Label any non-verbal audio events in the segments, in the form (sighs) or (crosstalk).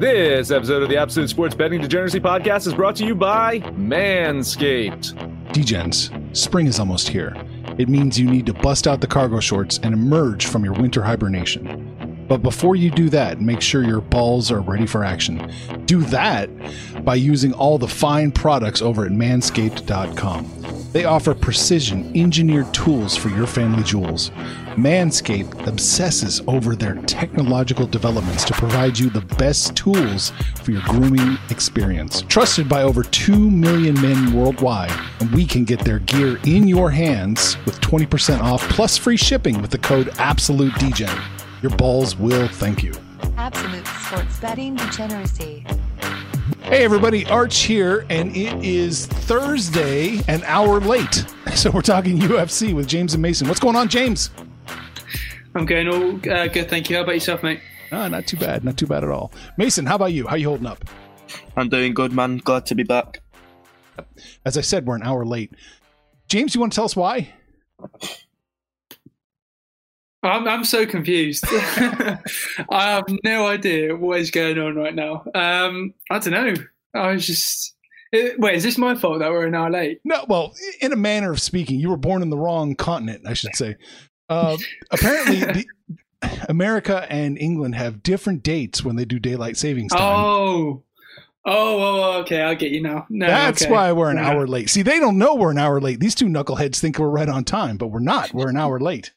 This episode of the Absolute Sports Betting Degeneracy Podcast is brought to you by Manscaped. Degens, spring is almost here. It means you need to bust out the cargo shorts and emerge from your winter hibernation. But before you do that, make sure your balls are ready for action. Do that by using all the fine products over at manscaped.com. They offer precision engineered tools for your family jewels. Manscaped obsesses over their technological developments to provide you the best tools for your grooming experience. Trusted by over 2 million men worldwide, and we can get their gear in your hands with 20% off plus free shipping with the code AbsoluteDegen. Your balls will thank you. Absolute sports betting degeneracy. Hey everybody, Arch here, and it is Thursday, an hour late. (laughs) So we're talking UFC with James and Mason. What's going on, James? I'm going all uh, good, thank you. How about yourself, mate? Ah, not too bad, not too bad at all. Mason, how about you? How you holding up? I'm doing good, man. Glad to be back. As I said, we're an hour late. James, you want to tell us why? I'm I'm so confused. (laughs) (laughs) I have no idea what is going on right now. Um, I don't know. I was just. Wait, is this my fault that we're an hour late? No, well, in a manner of speaking, you were born in the wrong continent, I should say. Uh, apparently, (laughs) the, America and England have different dates when they do daylight savings time. Oh. Oh, oh, okay. I'll get you now. No, That's okay. why we're an Yeah. hour late. See, they don't know we're an hour late. These two knuckleheads think we're right on time, but we're not. We're an hour late.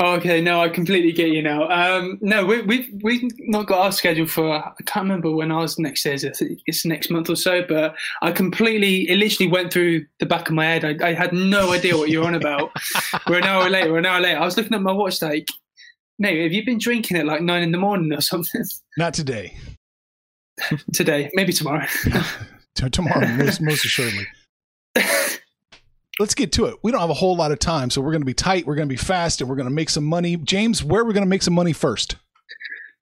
Oh, okay, no, I completely get you now. Um, no, we, we've we've not got our schedule for. I can't remember when ours next is. I think it's next month or so. But I completely, it literally went through the back of my head. I, I had no idea what you're on about. (laughs) we're an hour late. We're an hour late. I was looking at my watch, like, mate, have you been drinking at like nine in the morning or something (laughs) Not today. today? Maybe tomorrow. (laughs) Tomorrow, most, most assuredly. Let's get to it. We don't have a whole lot of time, so we're going to be tight. We're going to be fast, and we're going to make some money. James, where are we going to make some money first?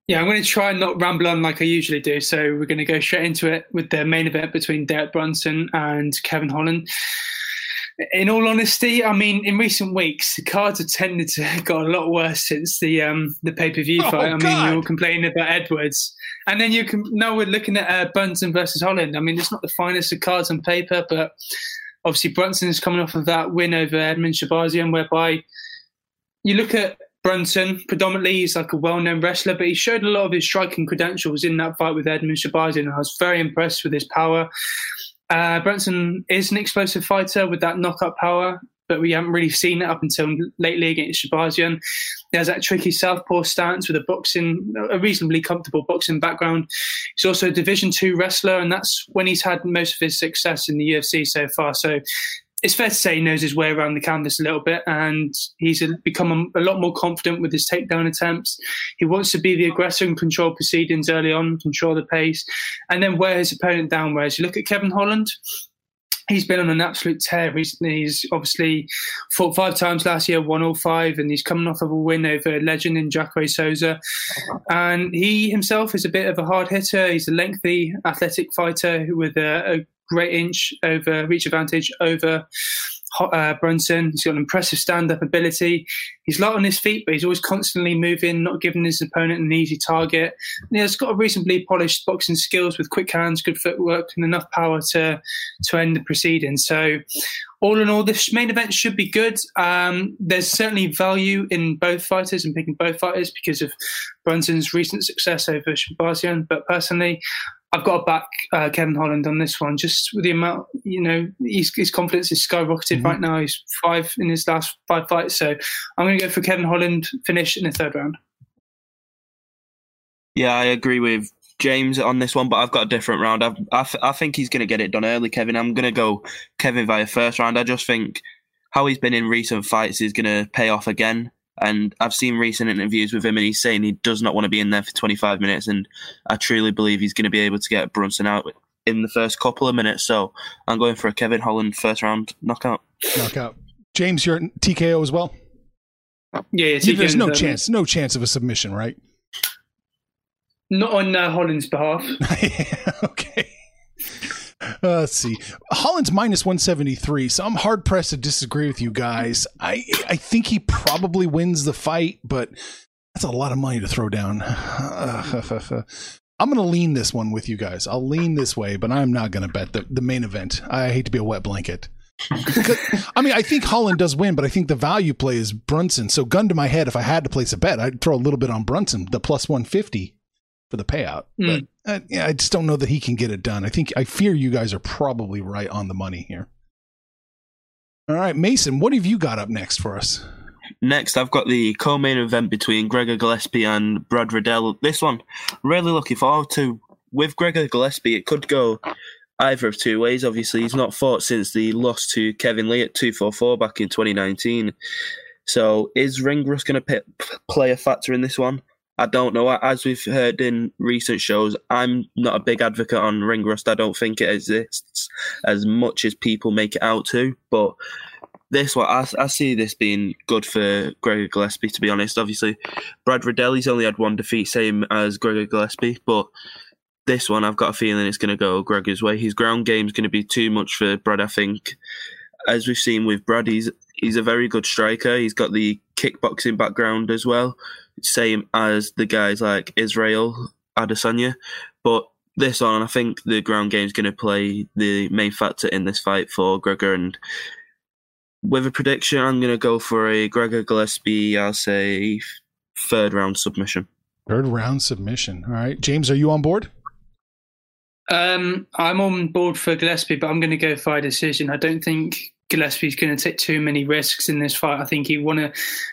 Yeah, I'm going to try and not ramble on like I usually do. So we're going to go straight into it with the main event between Derek Brunson and Kevin Holland. In all honesty, I mean, in recent weeks, the cards have tended to (laughs) have got a lot worse since the um, the pay per view Oh, fight. I mean, God. you were complaining about Edwards, and then you can now we're looking at uh, Brunson versus Holland. I mean, it's not the finest of cards on paper, but obviously Brunson is coming off of that win over Edmund Shahbazyan, whereby you look at Brunson, predominantly he's like a well-known wrestler, but he showed a lot of his striking credentials in that fight with Edmund Shahbazyan, and I was very impressed with his power. Uh, Brunson is an explosive fighter with that knockout power, but we haven't really seen it up until lately against Shahbazyan. He has that tricky southpaw stance with a boxing, a reasonably comfortable boxing background. He's also a Division Two wrestler, and that's when he's had most of his success in the UFC so far. So it's fair to say he knows his way around the canvas a little bit, and he's become a, a lot more confident with his takedown attempts. He wants to be the aggressor and control proceedings early on, control the pace, and then wear his opponent down. Whereas you look at Kevin Holland, he's been on an absolute tear recently. He's obviously fought five times last year, won all five, and he's coming off of a win over a legend in Jacare Souza. And he himself is a bit of a hard hitter. He's a lengthy, athletic fighter with a, a great inch over reach advantage over uh, Brunson. He's got an impressive stand-up ability. He's light on his feet, but he's always constantly moving, not giving his opponent an easy target. And he's got a reasonably polished boxing skills with quick hands, good footwork, and enough power to to end the proceedings. So, all in all, this main event should be good. Um, there's certainly value in both fighters and picking both fighters because of Brunson's recent success over Shahbazyan. But personally, I've got to back uh, Kevin Holland on this one. Just with the amount, you know, his, his confidence is skyrocketed mm-hmm. right now. He's five in his last five fights, so I'm going to go for Kevin Holland finish in the third round. Yeah, I agree with James on this one, but I've got a different round. I, I, I think he's going to get it done early, Kevin. I'm going to go Kevin via first round. I just think how he's been in recent fights is going to pay off again. And I've seen recent interviews with him, and he's saying he does not want to be in there for 25 minutes. And I truly believe he's going to be able to get Brunson out in the first couple of minutes. So I'm going for a Kevin Holland first round knockout. Knockout. James, you're TKO as well. Yeah, yeah there's no chance, no chance of a submission, right? Not on uh, Holland's behalf. (laughs) okay. Uh, let's see. Holland's minus 173, so I'm hard pressed to disagree with you guys. I I think he probably wins the fight, but that's a lot of money to throw down. (sighs) I'm going to lean this one with you guys. I'll lean this way, but I'm not going to bet the, the main event. I hate to be a wet blanket. (laughs) I mean, I think Holland does win, but I think the value play is Brunson. So, gun to my head, if I had to place a bet, I'd throw a little bit on Brunson, the plus 150 for the payout. Mm. Uh, yeah, I just don't know that he can get it done. I think I fear you guys are probably right on the money here. All right, Mason, what have you got up next for us? Next, I've got the co-main event between Gregor Gillespie and Brad Riddell. This one, really looking forward to. With Gregor Gillespie, it could go either of two ways. Obviously, he's not fought since the loss to Kevin Lee at 244 back in 2019. So, is ring rust going to play a factor in this one? I don't know. As we've heard in recent shows, I'm not a big advocate on ring rust. I don't think it exists as much as people make it out to. But this one, I, I see this being good for Gregor Gillespie, to be honest. Obviously, Brad Riddell, only had one defeat, same as Gregor Gillespie. But this one, I've got a feeling it's going to go Gregor's way. His ground game is going to be too much for Brad, I think. As we've seen with Brad, he's, he's a very good striker. He's got the kickboxing background as well same as the guys like Israel Adesanya. But this on, I think the ground game is going to play the main factor in this fight for Gregor. And with a prediction, I'm going to go for a Gregor Gillespie, I'll say third round submission. Third round submission. All right. James, are you on board? Um, I'm on board for Gillespie, but I'm going to go for a decision. I don't think Gillespie's going to take too many risks in this fight. I think he want to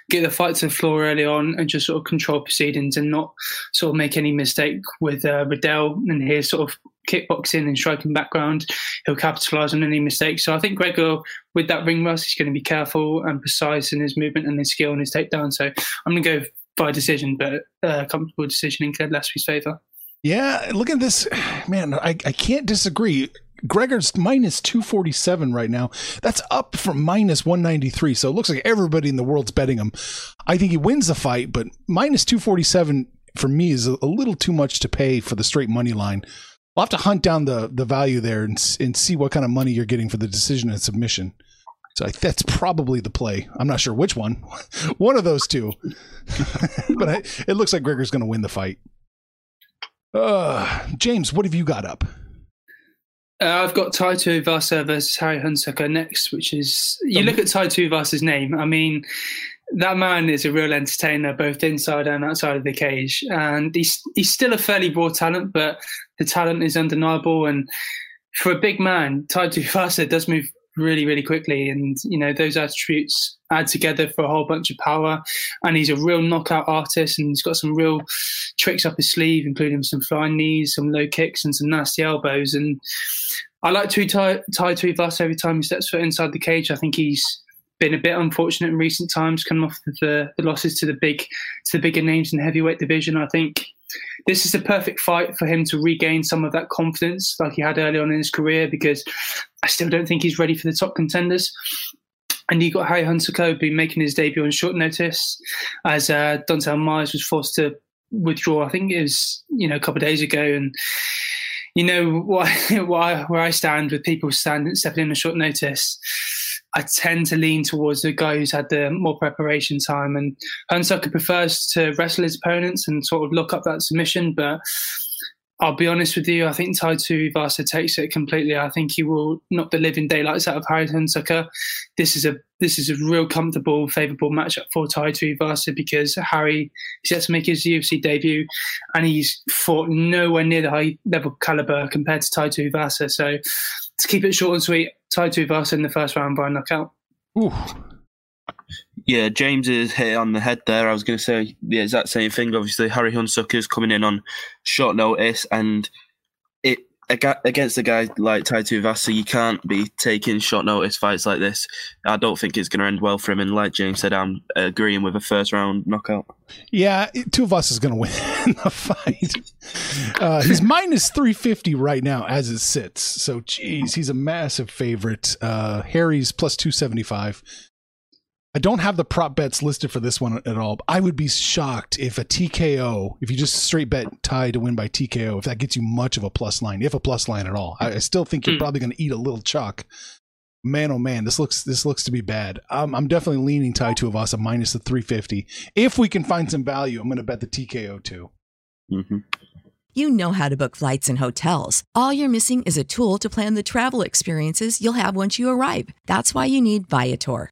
get the fight to the floor early on and just sort of control proceedings and not sort of make any mistake with uh, Riddell and his sort of kickboxing and striking background. He'll capitalise on any mistakes. So I think Gregor, with that ring rust, he's going to be careful and precise in his movement and his skill and his takedown. So I'm going to go by decision, but uh, comfortable decision in Gillespie's favour. Yeah, look at this, (sighs) man. I, I can't disagree. Gregor's minus 247 right now. That's up from minus 193. So it looks like everybody in the world's betting him. I think he wins the fight, but minus 247 for me is a, little too much to pay for the straight money line. We'll have to hunt down the, the value there and, and see what kind of money you're getting for the decision and submission. So I, that's probably the play. I'm not sure which one. (laughs) one of those two. (laughs) but I, it looks like Gregor's going to win the fight. Uh, James, what have you got up? Uh, I've got Tai Tuivasa versus Harry Hunsucker next, which is you look at Tai Tuivasa's name. I mean, that man is a real entertainer, both inside and outside of the cage, and he's he's still a fairly raw talent, but the talent is undeniable. And for a big man, Tai (laughs) Tuivasa does move really, really quickly. And, you know, those attributes add together for a whole bunch of power. And he's a real knockout artist and he's got some real tricks up his sleeve, including some flying knees, some low kicks, and some nasty elbows. And I like to tie, tie Tuivasa every time he steps foot inside the cage. I think he's been a bit unfortunate in recent times, coming off the, the losses to the big to the bigger names in the heavyweight division. I think this is a perfect fight for him to regain some of that confidence like he had early on in his career because I still don't think he's ready for the top contenders. And you got Harry Hunsucker be making his debut on short notice as uh, Don'Tale Myers was forced to withdraw. I think it was you know a couple of days ago, and you know what, (laughs) what where I stand with people standing stepping in on short notice. I tend to lean towards the guy who's had the more preparation time, and Hunsucker prefers to wrestle his opponents and sort of look up that submission, but I'll be honest with you. I think Tai Tuivasa takes it completely. I think he will knock the living daylights out of Harry Hunsucker. This is a this is a real comfortable, favourable matchup for Tai Tuivasa because Harry is yet to make his UFC debut, and he's fought nowhere near the high level caliber compared to Tai Tuivasa. So to keep it short and sweet, Tai Tuivasa in the first round by knockout. Ooh. Yeah, James is hit on the head there. I was going to say the exact same thing. Obviously, Harry Hunsucker's coming in on short notice, and it against a guy like Tai Tuivasa, you can't be taking short notice fights like this. I don't think it's going to end well for him. And like James said, I'm agreeing with a first round knockout. Yeah, Tuivasa is going (laughs) to win the fight. Uh, he's (laughs) minus 350 right now as it sits. So, geez, he's a massive favorite. Uh, Harry's plus 275. I don't have the prop bets listed for this one at all. I would be shocked if a TKO, if you just straight bet Tai to win by TKO, if that gets you much of a plus line, if a plus line at all. I, I still think you're Hmm. probably going to eat a little chalk. Man, oh man, this looks this looks to be bad. I'm, I'm definitely leaning tie to Tuivasa minus the 350. If we can find some value, I'm going to bet the TKO too. hmm You know how to book flights and hotels. All you're missing is a tool to plan the travel experiences you'll have once you arrive. That's why you need Viator.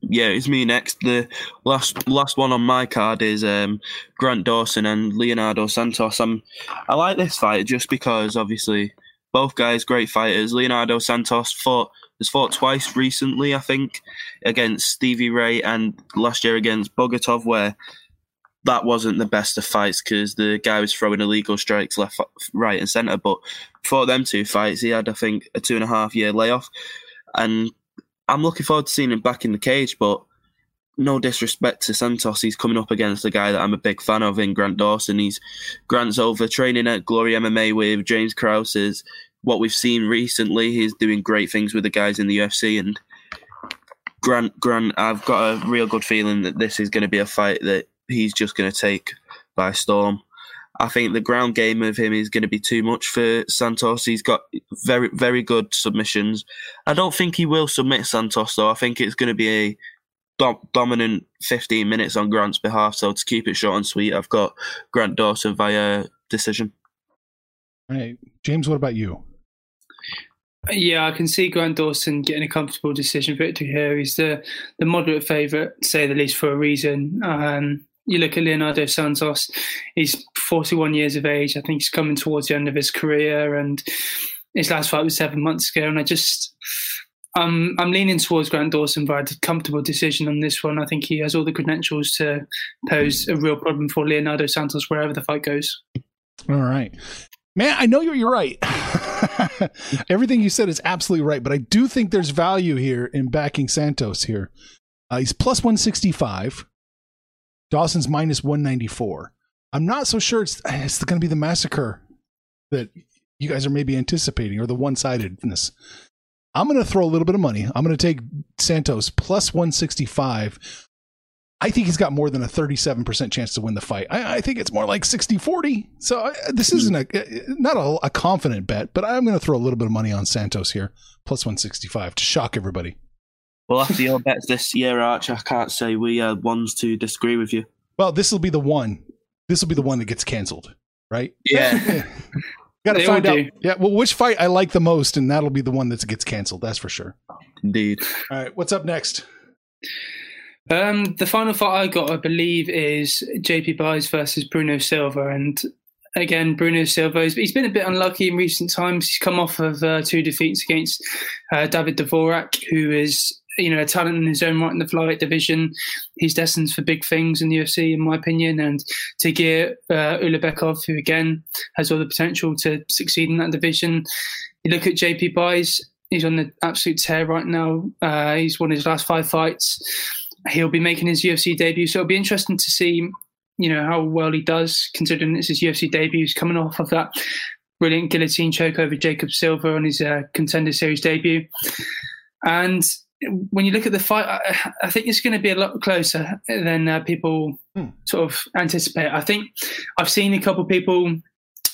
yeah, it's me next. The last last one on my card is um, Grant Dawson and Leonardo Santos. I'm, I like this fight just because obviously both guys great fighters. Leonardo Santos fought has fought twice recently, I think, against Stevie Ray and last year against Bogatov, where that wasn't the best of fights because the guy was throwing illegal strikes left, right, and centre. But for them two fights, he had I think a two and a half year layoff, and I'm looking forward to seeing him back in the cage, but no disrespect to Santos, he's coming up against a guy that I'm a big fan of in Grant Dawson. He's Grant's over training at Glory MMA with James Krause. Is what we've seen recently. He's doing great things with the guys in the UFC, and Grant, Grant, I've got a real good feeling that this is going to be a fight that he's just going to take by storm. I think the ground game of him is going to be too much for Santos. He's got very, very good submissions. I don't think he will submit Santos, though. I think it's going to be a dom- dominant 15 minutes on Grant's behalf. So to keep it short and sweet, I've got Grant Dawson via decision. All right. James, what about you? Yeah, I can see Grant Dawson getting a comfortable decision victory here. He's the, the moderate favourite, say the least, for a reason. Um, you look at Leonardo Santos, he's 41 years of age. I think he's coming towards the end of his career, and his last fight was seven months ago. And I just, um, I'm leaning towards Grant Dawson by a comfortable decision on this one. I think he has all the credentials to pose a real problem for Leonardo Santos wherever the fight goes. All right. Man, I know you're, you're right. (laughs) Everything you said is absolutely right, but I do think there's value here in backing Santos here. Uh, he's plus 165. Dawson's minus 194. I'm not so sure it's, (sighs) it's going to be the massacre that you guys are maybe anticipating or the one sidedness. I'm going to throw a little bit of money. I'm going to take Santos plus 165 I think he's got more than a 37% chance to win the fight. I, I think it's more like 60 40. So I, this isn't a eh, eh, not a, a confident bet, but I'm going to throw a little bit of money on Santos here, plus 165 to shock everybody. Well, after your bets this year, Arch, I can't say we are ones to disagree with you. Well, this will be the one. This will be the one that gets canceled, right? Yeah. (laughs) Got to find out. do. Yeah, well, which fight I like the most, and that'll be the one that gets canceled. That's for sure. Indeed. All right, what's up next? Um, the final fight I got, I believe, is JP Buys versus Bruno Silva. And again, Bruno Silva, he's, he's been a bit unlucky in recent times. He's come off of uh, two defeats against uh, David Dvorak, who is you know a talent in his own right in the flyweight division. He's destined for big things in the UFC, in my opinion. And Tagir uh, Ulanbekov, who again has all the potential to succeed in that division. You look at JP Buys. He's on the absolute tear right now. Uh, he's won his last five fights he'll be making his UFC debut. So it'll be interesting to see, you know, how well he does, considering it's his UFC debut. He's coming off of that brilliant guillotine choke over Jacob Silva on his uh, contender series debut. And when you look at the fight, I, I think it's going to be a lot closer than uh, people Hmm. sort of anticipate. I think I've seen a couple of people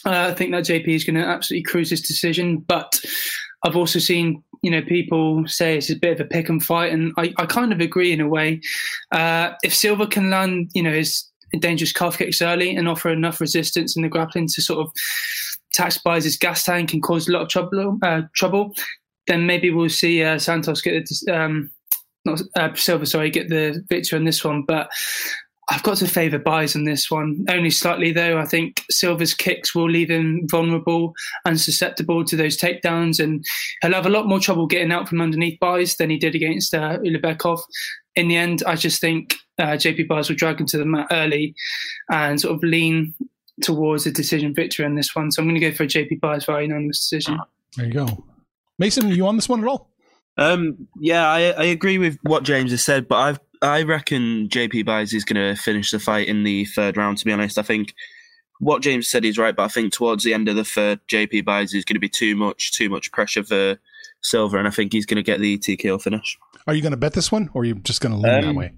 uh, think that JP is going to absolutely cruise this decision, but I've also seen you know people say it's a bit of a pick and fight, and I, I kind of agree in a way. Uh, if Silva can land, you know, his dangerous calf kicks early and offer enough resistance in the grappling to sort of tax Buys his gas tank and cause a lot of trouble, uh, trouble, then maybe we'll see uh, Santos get the um, not uh, Silva, sorry, get the victory on this one, but. I've got to favour Buys on this one, only slightly though. I think Silva's kicks will leave him vulnerable and susceptible to those takedowns, and he'll have a lot more trouble getting out from underneath Buys than he did against uh. In the end, I just think uh, JP Buys will drag him to the mat early and sort of lean towards a decision victory on this one. So I'm going to go for a JP Buys via unanimous decision. There you go. Mason, you on this one at all? Um, yeah, I, I agree with what James has said, but I've I reckon JP Buys is going to finish the fight in the third round. To be honest, I think what James said is right, but I think towards the end of the third, JP Buys is going to be too much too much pressure for Silver, and I think he's going to get the TKO finish. Are you going to bet this one, or are you just going to lean that Um, way?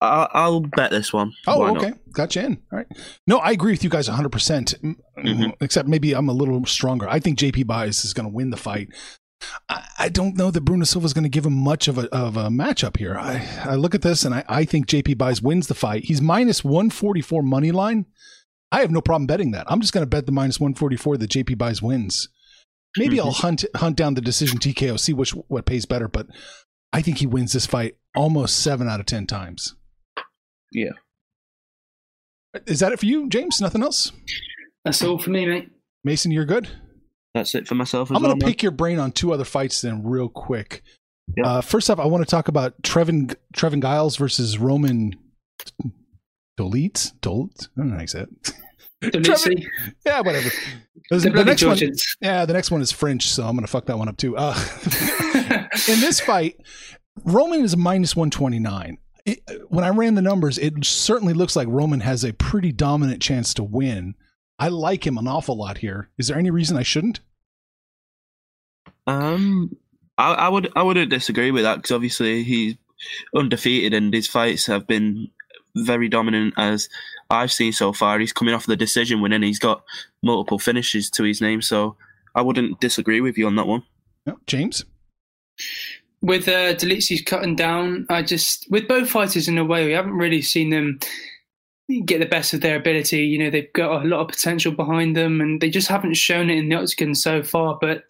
I'll, I'll bet this one. Oh, Why not? okay. Gotcha in. All right. No, I agree with you guys 100%. Mm, Mhm. Except maybe I'm a little stronger. I think JP Bias is going to win the fight. I, I don't know that Bruno Silva is going to give him much of a, of a matchup here. I, I look at this and I, I think JP Bias wins the fight. He's minus 144 money line. I have no problem betting that. I'm just going to bet the minus 144 that JP Bias wins. Maybe I'll hunt hunt down the decision TKO, see which what pays better, but I think he wins this fight almost seven out of ten times. Yeah. Is that it for you, James? Nothing else? That's all for me, mate. Mason, you're good. That's it for myself as I'm well. going to pick your brain on two other fights then, real quick. Yeah. Uh, first off, I want to talk about Trevin Trevin Giles versus Roman Dolitz. Dolitz? I don't know how you say it. Delisi. (laughs) Yeah, whatever. The, The the bloody next one, yeah, the next one is French, so I'm going to fuck that one up too. Uh, (laughs) (laughs) in this fight, Roman is minus 129. It, when I ran the numbers, it certainly looks like Roman has a pretty dominant chance to win. I like him an awful lot here. Is there any reason I shouldn't? Um, I, I would I wouldn't disagree with that because obviously he's undefeated and his fights have been very dominant as I've seen so far. He's coming off the decision win and he's got multiple finishes to his name, so I wouldn't disagree with you on that one. No, James? With uh, cutting down, I just with both fighters in a way, we haven't really seen them get the best of their ability. You know, they've got a lot of potential behind them, and they just haven't shown it in the octagon so far. But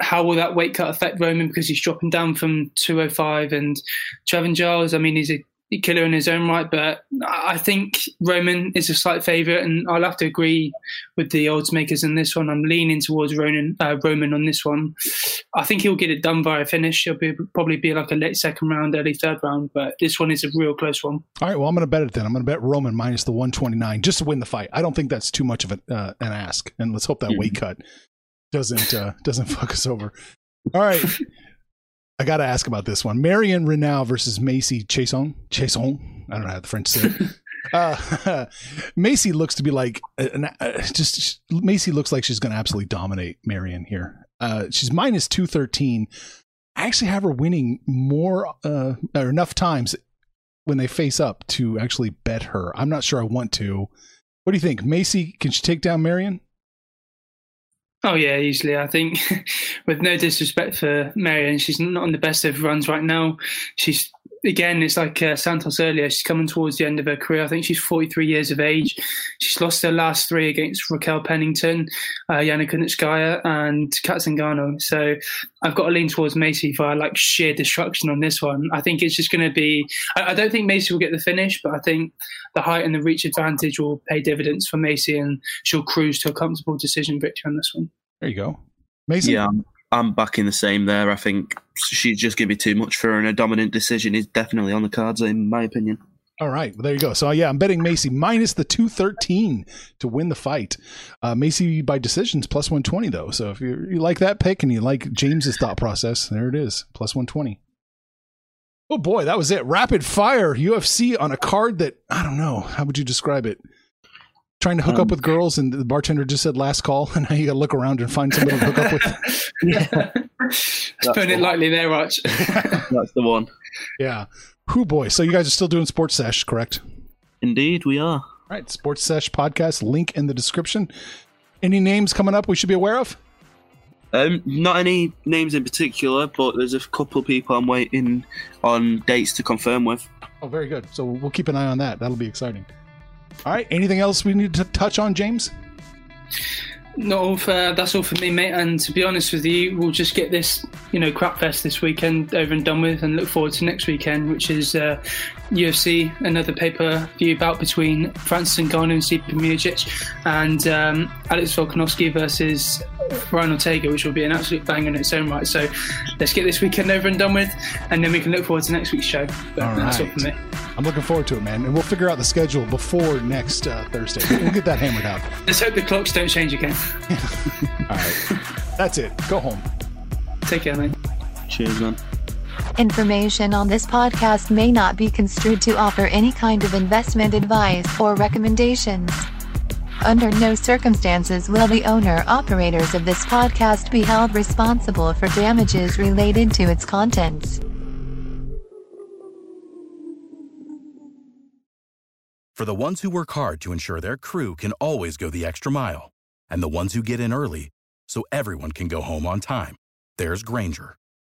how will that weight cut affect Roman because he's dropping down from 205 and Trevin Giles? I mean, he's a killer in his own right, but I think Roman is a slight favourite, and I'll have to agree with the odds makers in this one. I'm leaning towards Ronan, uh, Roman on this one. I think he'll get it done via finish. It'll be, probably be like a late second round, early third round, but this one is a real close one. All right, well, I'm going to bet it then. I'm going to bet Roman minus the 129 just to win the fight. I don't think that's too much of a, uh, an ask, and let's hope that weight cut doesn't uh, doesn't (laughs) fuck us over. All right, I got to ask about this one: Marion Reneau versus Macy Chiasson. Chason. I don't know how the French say it. (laughs) Uh, (laughs) Macy looks to be like an, uh, just Macy looks like she's going to absolutely dominate Marion here. Uh, she's minus two thirteen. I actually have her winning more uh, or enough times when they face up to actually bet her. I'm not sure I want to. What do you think, Macy? Can she take down Marion? Oh yeah, easily. I think, (laughs) with no disrespect for Marion, she's not on the best of runs right now. She's again, it's like uh, Santos earlier. She's coming towards the end of her career. I think she's 43 years of age. She's lost her last three against Raquel Pennington, uh, Yana Kunitskaya, and Cat Zingano. So I've got to lean towards Macy for like sheer destruction on this one. I think it's just going to be. I, I, don't think Macy will get the finish, but I think the height and the reach advantage will pay dividends for Macy, and she'll cruise to a comfortable decision victory on this one. There you go, Macy. Yeah, I'm backing the same there. I think she's just going to be too much for her, and a dominant decision is definitely on the cards, in my opinion. All right, well, there you go. So yeah, I'm betting Macy minus the two thirteen to win the fight. Uh, Macy by decisions plus one twenty though. So if you, you like that pick and you like James's thought process, there it is, plus one twenty. Oh boy, that was it. Rapid fire UFC on a card that I don't know. How would you describe it? Trying to hook um, up with girls and the bartender just said last call (laughs) and now you gotta look around and find somebody to hook up with. (laughs) Yeah. Putting it lightly there Raj (laughs) that's the one. Yeah. Who boy. So you guys are still doing sports sesh correct? Indeed we are. All right. Sports sesh podcast link in the description. Any names coming up we should be aware of? Um, not any names in particular, but there's a couple people I'm waiting on dates to confirm with. Oh, very good. So we'll keep an eye on that. That'll be exciting. All right. Anything else we need to touch on, James? No, for, that's all for me, mate. And to be honest with you, we'll just get this, you know, crap fest this weekend over and done with, and look forward to next weekend, which is uh, UFC, another pay-per-view bout between Francis Ngannou and Stipe Miocic, and um, Alex Volkanovski versus Ryan Ortega, which will be an absolute bang in its own right. So let's get this weekend over and done with, and then we can look forward to next week's show. But all that's right. all for me. I'm looking forward to it, man. And we'll figure out the schedule before next uh, Thursday. We'll get that hammered out. (laughs) Let's hope the clocks don't change again. (laughs) all right. That's it. Go home. Take care, man. Cheers, man. Information on this podcast may not be construed to offer any kind of investment advice or recommendations. Under no circumstances will the owner operators of this podcast be held responsible for damages related to its contents. For the ones who work hard to ensure their crew can always go the extra mile, and the ones who get in early so everyone can go home on time, there's Grainger,